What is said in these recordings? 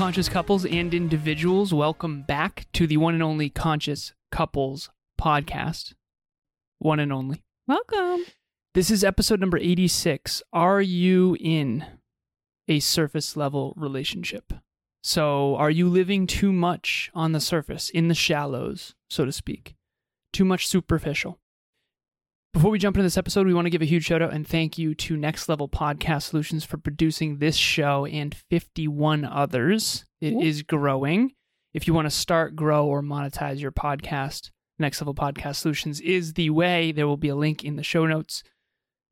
Conscious couples and individuals, welcome back to the one and only Conscious Couples podcast. One and only. Welcome. This is episode number 86. Are you in a surface level relationship? So, are you living too much on the surface, in the shallows, so to speak? Too much superficial? Before we jump into this episode, we want to give a huge shout out and thank you to Next Level Podcast Solutions for producing this show and 51 others. It Ooh. is growing. If you want to start, grow, or monetize your podcast, Next Level Podcast Solutions is the way. There will be a link in the show notes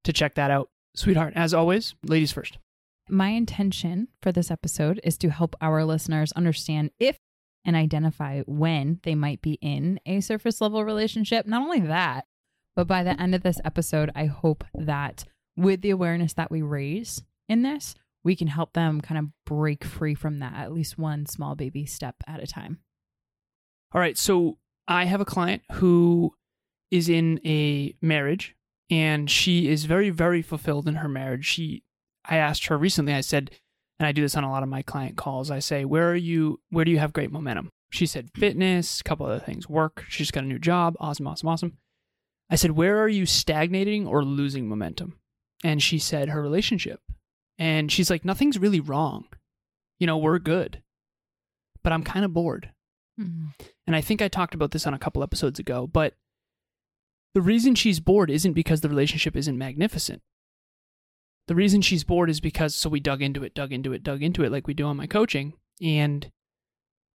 to check that out. Sweetheart, as always, ladies first. My intention for this episode is to help our listeners understand if and identify when they might be in a surface level relationship. Not only that, but by the end of this episode, I hope that with the awareness that we raise in this, we can help them kind of break free from that, at least one small baby step at a time. All right. So I have a client who is in a marriage and she is very, very fulfilled in her marriage. She, I asked her recently, I said, and I do this on a lot of my client calls, I say, where are you, where do you have great momentum? She said fitness, a couple other things, work. She's got a new job. Awesome, awesome, awesome. I said, Where are you stagnating or losing momentum? And she said, Her relationship. And she's like, Nothing's really wrong. You know, we're good. But I'm kind of bored. Mm-hmm. And I think I talked about this on a couple episodes ago, but the reason she's bored isn't because the relationship isn't magnificent. The reason she's bored is because, so we dug into it, dug into it, dug into it like we do on my coaching. And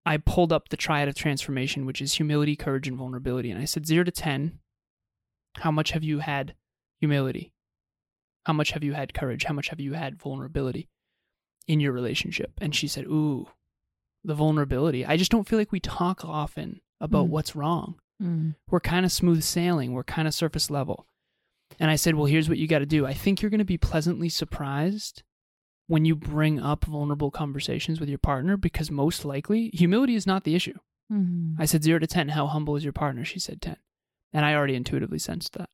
I pulled up the triad of transformation, which is humility, courage, and vulnerability. And I said, zero to 10, how much have you had humility? How much have you had courage? How much have you had vulnerability in your relationship? And she said, Ooh, the vulnerability. I just don't feel like we talk often about mm. what's wrong. Mm. We're kind of smooth sailing, we're kind of surface level. And I said, Well, here's what you got to do. I think you're going to be pleasantly surprised when you bring up vulnerable conversations with your partner because most likely humility is not the issue. Mm-hmm. I said, Zero to 10, how humble is your partner? She said 10. And I already intuitively sensed that.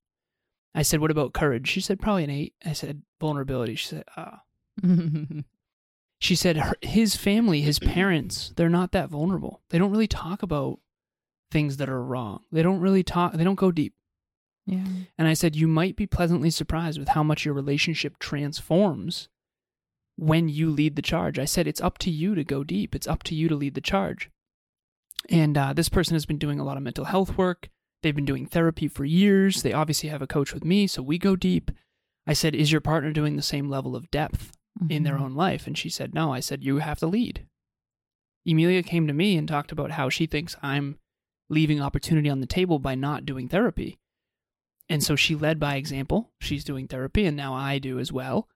I said, What about courage? She said, Probably an eight. I said, Vulnerability. She said, Ah. she said, her, His family, his parents, they're not that vulnerable. They don't really talk about things that are wrong. They don't really talk, they don't go deep. Yeah. And I said, You might be pleasantly surprised with how much your relationship transforms when you lead the charge. I said, It's up to you to go deep, it's up to you to lead the charge. And uh, this person has been doing a lot of mental health work. They've been doing therapy for years. They obviously have a coach with me, so we go deep. I said, Is your partner doing the same level of depth mm-hmm. in their mm-hmm. own life? And she said, No. I said, You have to lead. Emilia came to me and talked about how she thinks I'm leaving opportunity on the table by not doing therapy. And so she led by example. She's doing therapy, and now I do as well.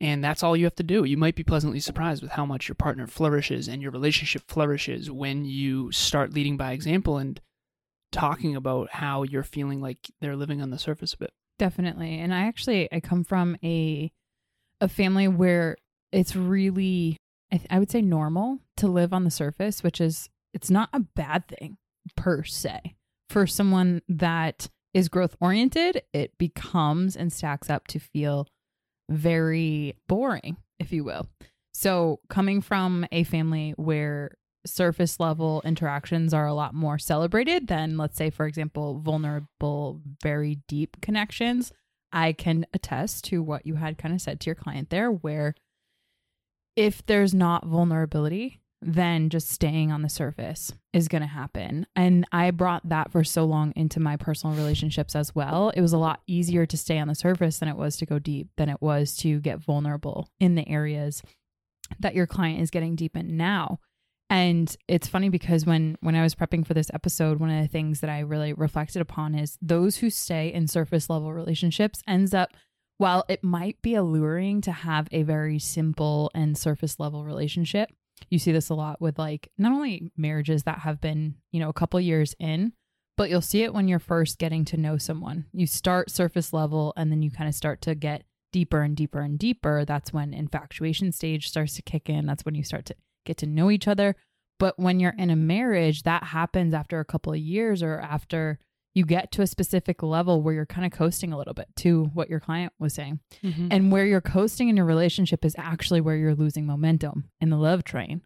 And that's all you have to do. You might be pleasantly surprised with how much your partner flourishes and your relationship flourishes when you start leading by example and talking about how you're feeling like they're living on the surface a bit. Definitely. And I actually I come from a a family where it's really I, th- I would say normal to live on the surface, which is it's not a bad thing per se. For someone that is growth oriented, it becomes and stacks up to feel very boring, if you will. So, coming from a family where surface level interactions are a lot more celebrated than, let's say, for example, vulnerable, very deep connections. I can attest to what you had kind of said to your client there, where if there's not vulnerability, then just staying on the surface is going to happen. And I brought that for so long into my personal relationships as well. It was a lot easier to stay on the surface than it was to go deep, than it was to get vulnerable in the areas that your client is getting deep in now. And it's funny because when when I was prepping for this episode, one of the things that I really reflected upon is those who stay in surface level relationships ends up while it might be alluring to have a very simple and surface level relationship, you see this a lot with like not only marriages that have been, you know, a couple years in, but you'll see it when you're first getting to know someone. You start surface level and then you kind of start to get deeper and deeper and deeper. That's when infatuation stage starts to kick in. That's when you start to get to know each other. But when you're in a marriage, that happens after a couple of years or after you get to a specific level where you're kind of coasting a little bit to what your client was saying. Mhm. And where you're coasting in your relationship is actually where you're losing momentum in the love train.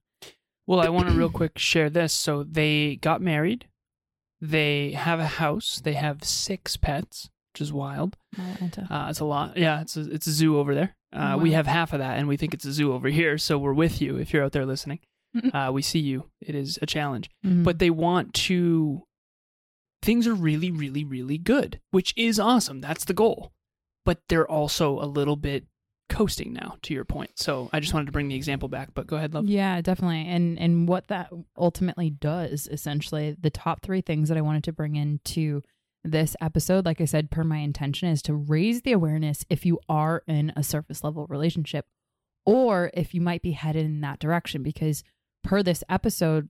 Well, I want to real quick share this. So they got married. They have a house. They have six pets, which is wild. Uh, it's a lot. Yeah, it's a, it's a zoo over there. Uh, We have half of that, and we think it's a zoo over here. So we're with you if you're out there listening. Uh, we see you. It is a challenge. Mhm. But they want to. Things are really, really, really good, which is awesome. That's the goal. But they're also a little bit coasting now, to your point. So I just wanted to bring the example back. But go ahead, love. Yeah, definitely. And and what that ultimately does, essentially, the top three things that I wanted to bring into this episode, like I said, per my intention, is to raise the awareness if you are in a surface level relationship or if you might be headed in that direction. Because per this episode,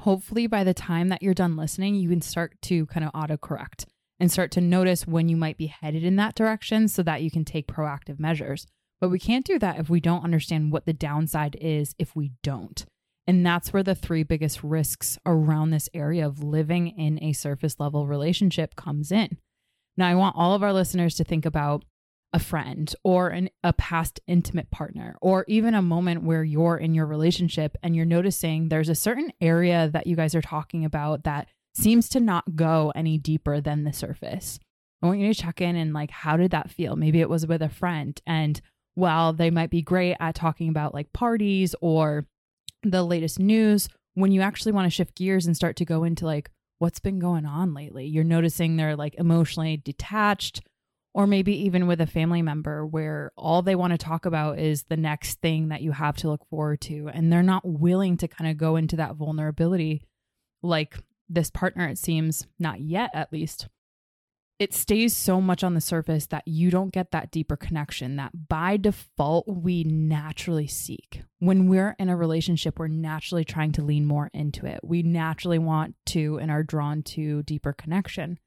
hopefully by the time that you're done listening, you can start to kind of autocorrect and start to notice when you might be headed in that direction so that you can take proactive measures. But we can't do that if we don't understand what the downside is if we don't. And that's where the three biggest risks around this area of living in a surface level relationship comes in. Now, I want all of our listeners to think about a friend or an, a past intimate partner, or even a moment where you're in your relationship and you're noticing there's a certain area that you guys are talking about that seems to not go any deeper than the surface. I want you to check in and like, how did that feel? Maybe it was with a friend. And while they might be great at talking about like parties or the latest news, when you actually want to shift gears and start to go into like, what's been going on lately, you're noticing they're like emotionally detached, or maybe even with a family member where all they want to talk about is the next thing that you have to look forward to. And they're not willing to kind of go into that vulnerability like this partner, it seems, not yet at least it stays so much on the surface that you don't get that deeper connection that by default we naturally seek. When we're in a relationship, we're naturally trying to lean more into it. We naturally want to and are drawn to deeper connection.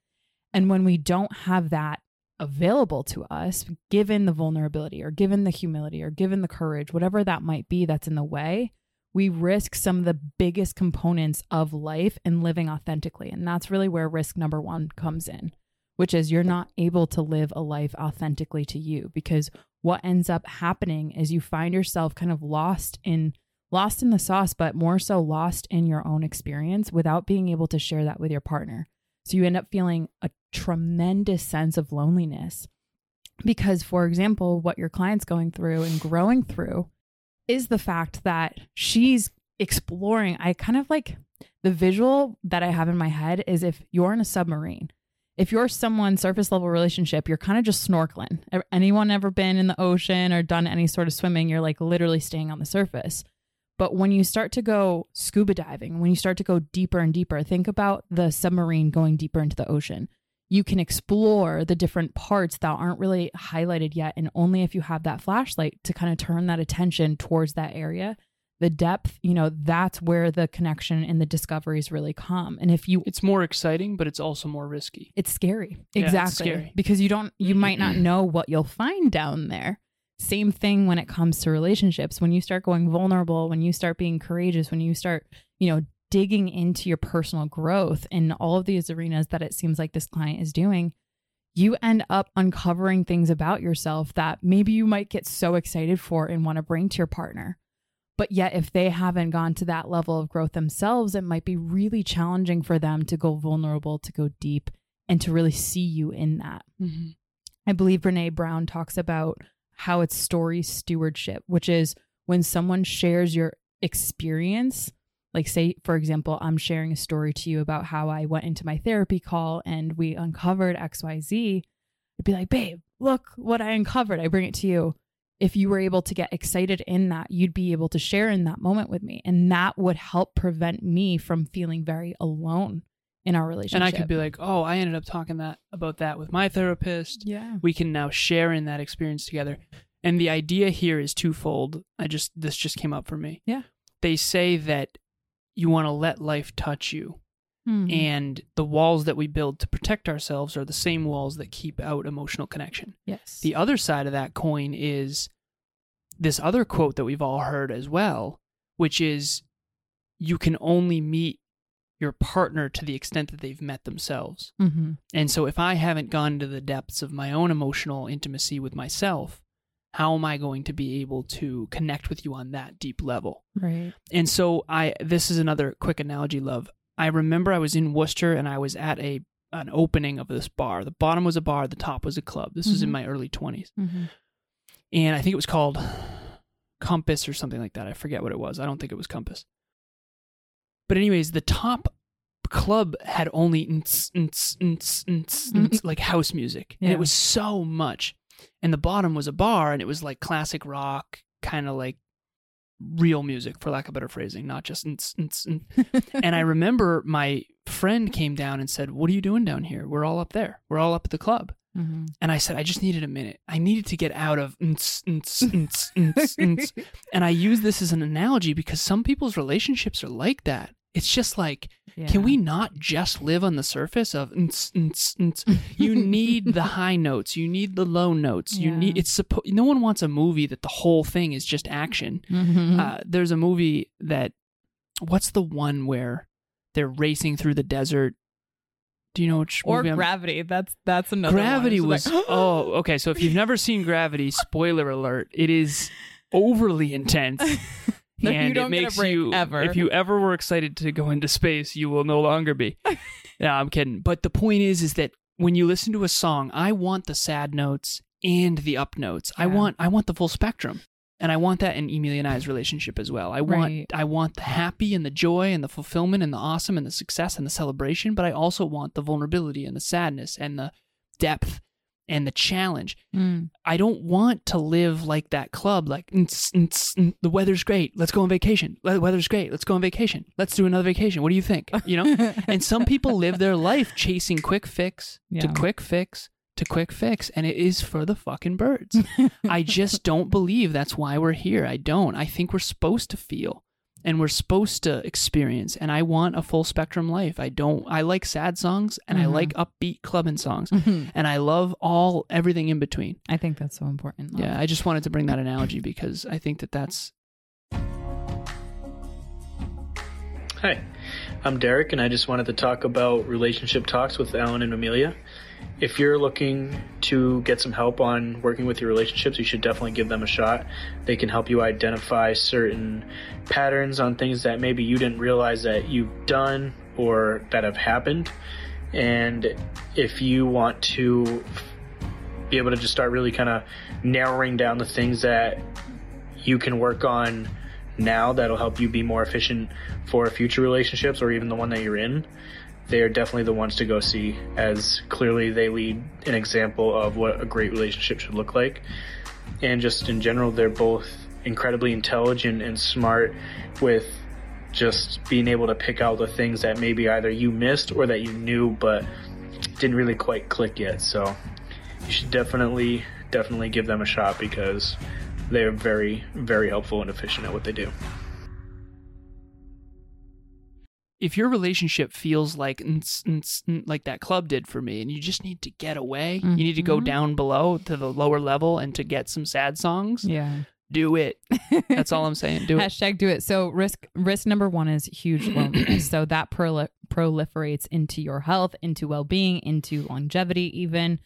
And when we don't have that available to us, given the vulnerability or given the humility or given the courage, whatever that might be that's in the way, we risk some of the biggest components of life and living authentically. And that's really where risk number one comes in which is you're not able to live a life authentically to you because what ends up happening is you find yourself kind of lost in lost in the sauce but more so lost in your own experience without being able to share that with your partner. So you end up feeling a tremendous sense of loneliness because for example what your client's going through and growing through is the fact that she's exploring. I kind of like the visual that i have in my head is if you're in a submarine if you're someone surface level relationship, you're kind of just snorkeling. Anyone ever been in the ocean or done any sort of swimming, you're like literally staying on the surface. But when you start to go scuba diving, when you start to go deeper and deeper, think about the submarine going deeper into the ocean. You can explore the different parts that aren't really highlighted yet. And only if you have that flashlight to kind of turn that attention towards that area, the depth, you know, that's where the connection and the discoveries really come. And if you It's more exciting, but it's also more risky. it's scary. Yeah, it's exactly. scary. Because you don't you might not know what you'll find down there. Same thing when it comes to relationships. When you start going vulnerable, when you start being courageous, when you start, you know, digging into your personal growth in all of these arenas that it seems like this client is doing, you end up uncovering things about yourself that maybe you might get so excited for and want to bring to your partner. But yet, if they haven't gone to that level of growth themselves, it might be really challenging for them to go vulnerable, to go deep, and to really see you in that. Mm-hmm. I believe Brene Brown talks about how it's story stewardship, which is when someone shares your experience like say for example i'm sharing a story to you about how i went into my therapy call and we uncovered xyz i'd be like babe look what i uncovered i bring it to you if you were able to get excited in that you'd be able to share in that moment with me and that would help prevent me from feeling very alone in our relationship And I could be like, "Oh, I ended up talking that about that with my therapist. yeah We can now share in that experience together." And the idea here is twofold. I just this just came up for me. Yeah. They say that you want to let life touch you. Mhm. And the walls that we build to protect ourselves are the same walls that keep out emotional connection. yes The other side of that coin is this other quote that we've all heard as well, which is you can only meet your partner to the extent that they've met themselves. Mhm. And so if I haven't gone to the depths of my own emotional intimacy with myself, how am I going to be able to connect with you on that deep level? right And so I this is another quick analogy, love. I remember I was in Worcester and I was at a an opening of this bar. The bottom was a bar, the top was a club. This was in Mhm. my early 20s. hmm And I think it was called Compass or something like that. I forget what it was. I don't think it was Compass. But anyways, the top club had only nts, nts, nts, nts, like house music. And it was so much. And the bottom was a bar and it was like classic rock, kind of like real music for lack of better phrasing, not just nts, nts, nts. and I remember my friend came down and said, "What are you doing down here? We're all up there. We're all up at the club." hmm And I said, I just needed a minute. I needed to get out of. And I use this as an analogy because some people's relationships are like that. It's just like, can we not just live on the surface of nts, nts, nts? You need the high notes. You need the low notes. You need it's supposed. No one wants a movie that the whole thing is just action. Mhm. Uh, there's a movie that, what's the one where they're racing through the desert? Do you know which or movie I'm- gravity. That's that's another. Gravity It's was like, oh okay. So if you've never seen Gravity, spoiler alert, it is overly intense. No, and it makes you ever. if you ever were excited to go into space, you will no longer be. no, I'm kidding. But the point is is that when you listen to a song, I want the sad notes and the up notes. I want I want the full spectrum. And I want that in Emilia and I's relationship as well. I want Right. I want the happy and the joy and the fulfillment and the awesome and the success and the celebration, but I also want the vulnerability and the sadness and the depth and the challenge. Mm. I don't want to live like that club, like "Nts, nts, n- the weather's great, let's go on vacation. The weather's great, let's go on vacation. Let's do another vacation. What do you think? You know? and some people live their life chasing quick fix to quick fix to quick fix, and it is for the fucking birds. I just don't believe that's why we're here. I don't. I think we're supposed to feel and we're supposed to experience. And I want a full spectrum life. I don't. I like sad songs and I Mhm. like upbeat clubbing songs, Mhm. and I love all everything in between. I think that's so important. love. Yeah, I just wanted to bring that analogy because I think that that's Hi, I'm Derek, and I just wanted to talk about relationship talks with Alan and Emilia. If you're looking to get some help on working with your relationships, you should definitely give them a shot. They can help you identify certain patterns on things that maybe you didn't realize that you've done or that have happened. And if you want to be able to just start really kind of narrowing down the things that you can work on now that'll help you be more efficient for future relationships or even the one that you're in, they are definitely the ones to go see as clearly they lead an example of what a great relationship should look like. And just in general, they're both incredibly intelligent and smart with just being able to pick out the things that maybe either you missed or that you knew but didn't really quite click yet. So you should definitely, definitely give them a shot because they're very, very helpful and efficient at what they do. If your relationship feels like nts, nts, n- like that club did for me, and you just need to get away, you need to go Mhm. down below to the lower level and to get some sad songs. Yeah. Do it. That's all I'm saying. Do it. Hashtag do it. So risk risk number one is huge loneliness. so that proli- proliferates into your health, into well being, into longevity, even.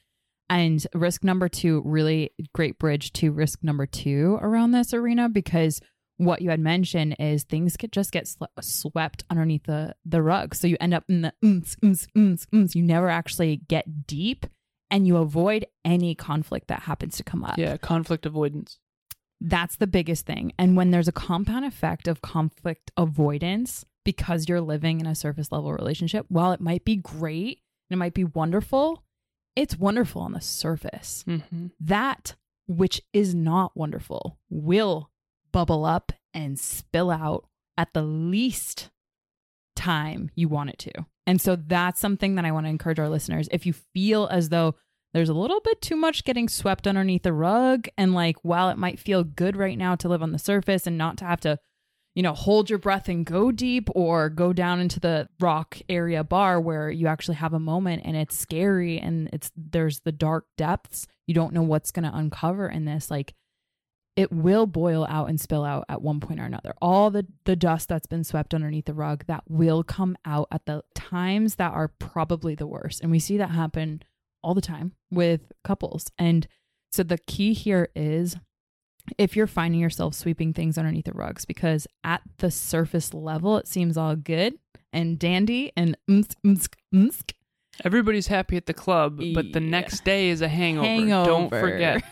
And risk number two, really great bridge to risk number two around this arena because what you had mentioned is things could just get sl- swept underneath the the rug. So you end up in the ums, ums, ums, ums. You never actually get deep, and you avoid any conflict that happens to come up. Yeah, conflict avoidance. That's the biggest thing. And when there's a compound effect of conflict avoidance because you're living in a surface level relationship, while it might be great and it might be wonderful, it's wonderful on the surface. Mm-hmm. That which is not wonderful will bubble up and spill out at the least time you want it to. And so that's something that I want to encourage our listeners. If you feel as though there's a little bit too much getting swept underneath the rug, and like while it might feel good right now to live on the surface and not to have to, you know, hold your breath and go deep or go down into the rock area bar where you actually have a moment and it's scary and it's there's the dark depths. You don't know what's going to uncover in this. Like it will boil out and spill out at one point or another. All the the dust that's been swept underneath the rug that will come out at the times that are probably the worst. And we see that happen all the time with couples. And so the key here is if you're finding yourself sweeping things underneath the rugs because at the surface level it seems all good and dandy and umsk, umsk, umsk, Everybody's happy at the club, but the next day is a hangover. hangover. Don't forget.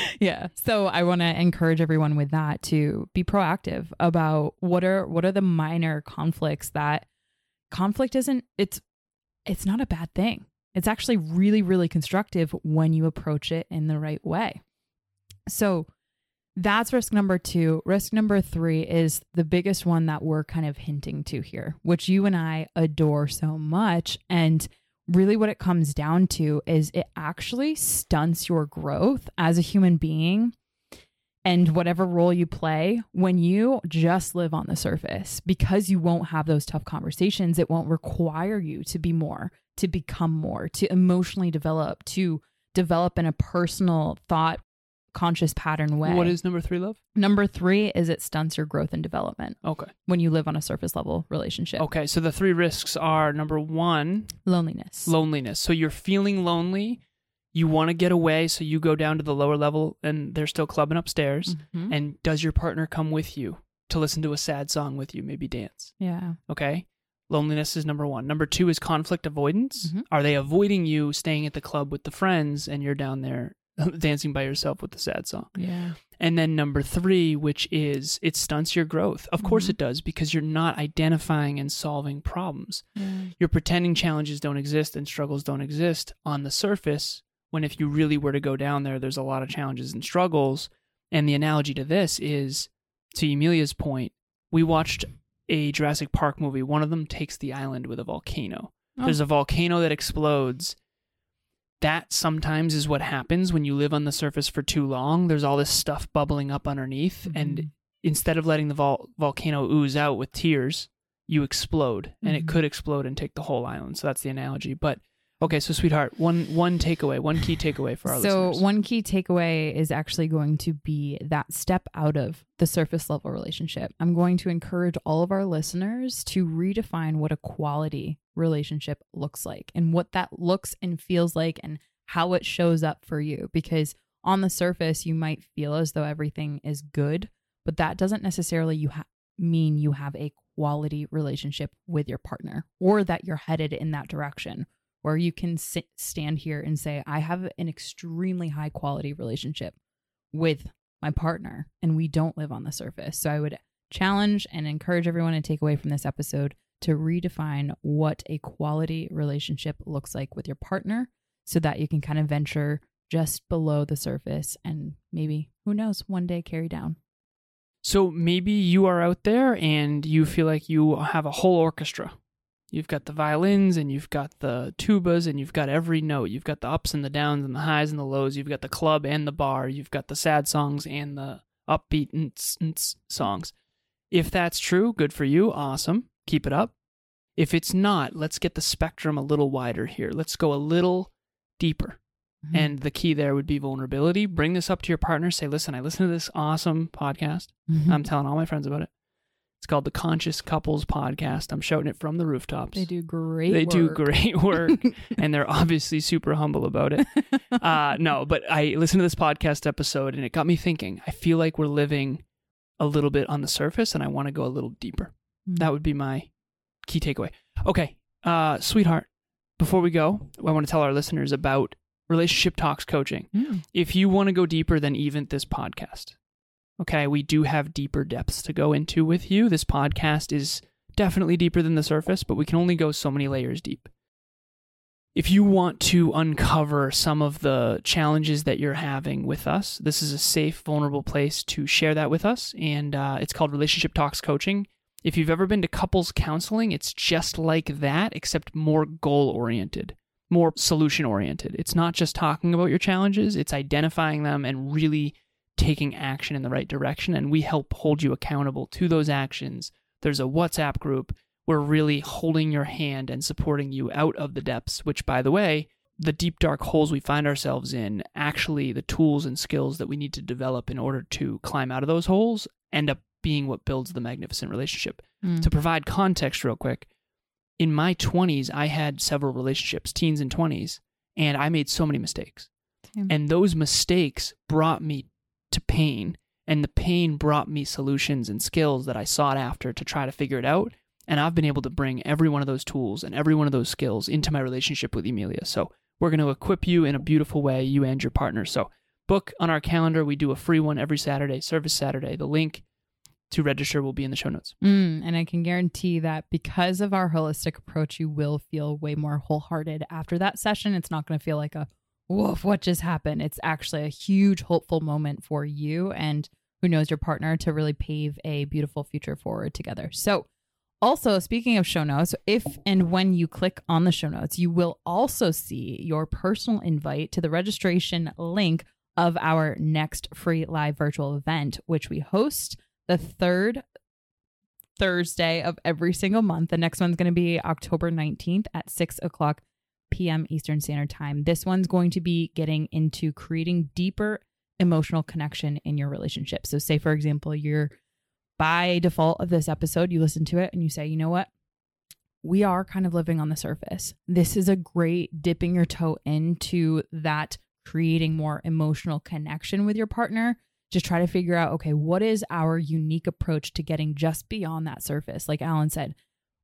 yeah. So I want to encourage everyone with that to be proactive about what are what are the minor conflicts that conflict isn't it's it's not a bad thing. It's actually really really constructive when you approach it in the right way. So that's risk number 2. Risk number 3 is the biggest one that we're kind of hinting to here, which you and I adore so much and really what it comes down to is it actually stunts your growth as a human being and whatever role you play when you just live on the surface because you won't have those tough conversations it won't require you to be more to become more to emotionally develop to develop in a personal thought conscious pattern way What is number three, love? number 3 is it stunts your growth and development Okay. when you live on a surface level relationship Okay. So the three risks are number one, loneliness loneliness. So you're feeling lonely. You want to get away, so you go down to the lower level and they're still clubbing upstairs. Mhm. And does your partner come with you to listen to a sad song with you, maybe dance? yeah Okay. Loneliness is number one. Number two is conflict avoidance. Mhm. Are they avoiding you staying at the club with the friends and you're down there dancing by yourself with the sad song? yeah And then number three, which is it stunts your growth. Of course Mhm. it does, because you're not identifying and solving problems. yeah You're pretending challenges don't exist and struggles don't exist on the surface, when if you really were to go down there, there's a lot of challenges and struggles. And the analogy to this is to Emilia's point, we watched a Jurassic Park movie. One of them takes the island with a volcano. Oh. There's a volcano that explodes. That sometimes is what happens when you live on the surface for too long. There's all this stuff bubbling up underneath, and Mhm. instead of letting the vol- volcano ooze out with tears, you explode, and it Mhm. could explode and take the whole island. So that's the analogy. But okay, so sweetheart, one one takeaway, one key takeaway for our so listeners. one key takeaway is actually going to be that step out of the surface level relationship i'm going to encourage all of our listeners to redefine what a quality relationship looks like and what that looks and feels like and how it shows up for you because on the surface you might feel as though everything is good but that doesn't necessarily you ha- mean you have a quality relationship with your partner or that you're headed in that direction where you can sit, stand here and say, I have an extremely high quality relationship with my partner and we don't live on the surface. So I would challenge and encourage everyone to take away from this episode to redefine what a quality relationship looks like with your partner so that you can kind of venture just below the surface and maybe, who knows, one day carry down. So maybe you are out there and you feel like you have a whole orchestra. You've got the violins and you've got the tubas and you've got every note. You've got the ups and the downs and the highs and the lows. You've got the club and the bar. You've got the sad songs and the upbeat nts, nts songs. If that's true, good for you. Awesome. Keep it up. If it's not, let's get the spectrum a little wider here. Let's go a little deeper. Mm-hmm. And the key there would be vulnerability. Bring this up to your partner. Say, listen, I listen to this awesome podcast. Mhm. I'm telling all my friends about it. It's called the Conscious Couples Podcast. I'm shouting it from the rooftops. they do great They do great work, and they're obviously super humble about it. Uh, no, but I listened to this podcast episode, and it got me thinking. I feel like we're living a little bit on the surface, and I want to go a little deeper. Mm. That would be my key takeaway. Okay, uh, sweetheart. Before we go, I want to tell our listeners about Relationship Talks Coaching. Mm. If you want to go deeper than even this podcast, okay, we do have deeper depths to go into with you. This podcast is definitely deeper than the surface, but we can only go so many layers deep. If you want to uncover some of the challenges that you're having with us, this is a safe, vulnerable place to share that with us. And uh, it's called Relationship Talks Coaching. If you've ever been to couples counseling, it's just like that, except more goal oriented, more solution oriented. It's not just talking about your challenges, it's identifying them and really taking action in the right direction. And we help hold you accountable to those actions. There's a WhatsApp group. We're really holding your hand and supporting you out of the depths, which, by the way, the deep, dark holes we find ourselves in, actually, the tools and skills that we need to develop in order to climb out of those holes end up being what builds the magnificent relationship. Mm. To provide context, real quick, in my 20s, I had several relationships, teens and 20s, and I made so many mistakes. And those mistakes brought me to pain, and the pain brought me solutions and skills that I sought after to try to figure it out. And I've been able to bring every one of those tools and every one of those skills into my relationship with Emilia. So we're going to equip you in a beautiful way, you and your partner. So book on our calendar. We do a free one every Saturday, Service Saturday. The link to register will be in the show notes. Mm, and I can guarantee that because of our holistic approach, you will feel way more wholehearted after that session. It's not going to feel like a woof, what just happened? It's actually a huge hopeful moment for you and who knows your partner to really pave a beautiful future forward together. So, also, speaking of show notes, if and when you click on the show notes, you will also see your personal invite to the registration link of our next free live virtual event, which we host the third Thursday of every single month. The next one's going to be October 19th at 6 o'clock p.m. Eastern Standard Time. This one's going to be getting into creating deeper emotional connection in your relationship. So, say, for example, you're by default of this episode, you listen to it and you say, you know what? We are kind of living on the surface. This is a great dipping your toe into that creating more emotional connection with your partner just try to figure out okay what is our unique approach to getting just beyond that surface like alan said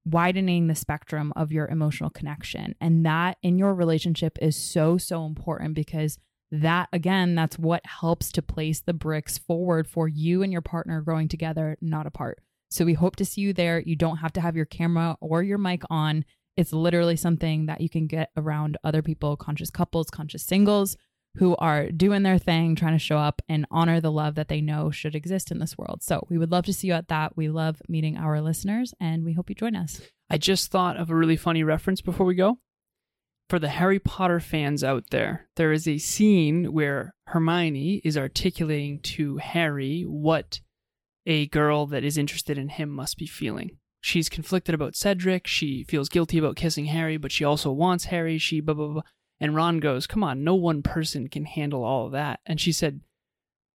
widening the spectrum of your emotional connection. And that in your relationship is so so important because that again that's what helps to place the bricks forward for you and your partner growing together not apart. So we hope to see you there. You don't have to have your camera or your mic on. It's literally something that you can get around other people conscious couples conscious singles who are doing their thing, trying to show up and honor the love that they know should exist in this world. So we would love to see you at that. We love meeting our listeners and we hope you join us. I just thought of a really funny reference before we go. For the Harry Potter fans out there, there is a scene where Hermione is articulating to Harry what a girl that is interested in him must be feeling. She's conflicted about Cedric. She feels guilty about kissing Harry, but she also wants Harry. She blah, blah, blah. And Ron goes, Come on, no one person can handle all of that. And she said,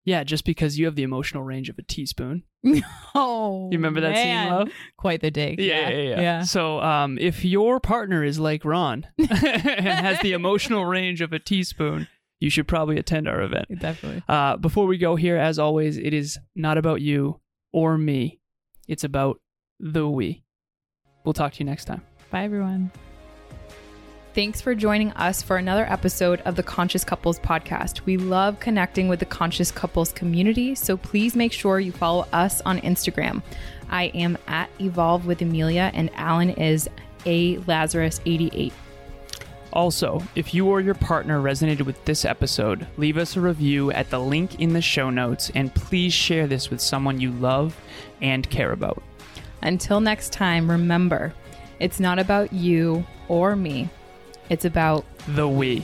Yeah, just because you have the emotional range of a teaspoon. Oh, You remember that man. scene, Love? Quite the dig. Yeah, yeah, yeah. So, um, if your partner is like Ron and has the emotional range of a teaspoon, you should probably attend our event. Definitely. Uh, before we go here, as always, it is not about you or me. It's about the we. We'll talk to you next time. Bye, everyone. Thanks for joining us for another episode of the Conscious Couples podcast. We love connecting with the Conscious Couples community, so please make sure you follow us on Instagram. I am at Evolve with Emilia, and Alan is A Lazaros 88. Also, if you or your partner resonated with this episode, leave us a review at the link in the show notes and please share this with someone you love and care about. Until next time, remember, it's not about you or me. It's about The we.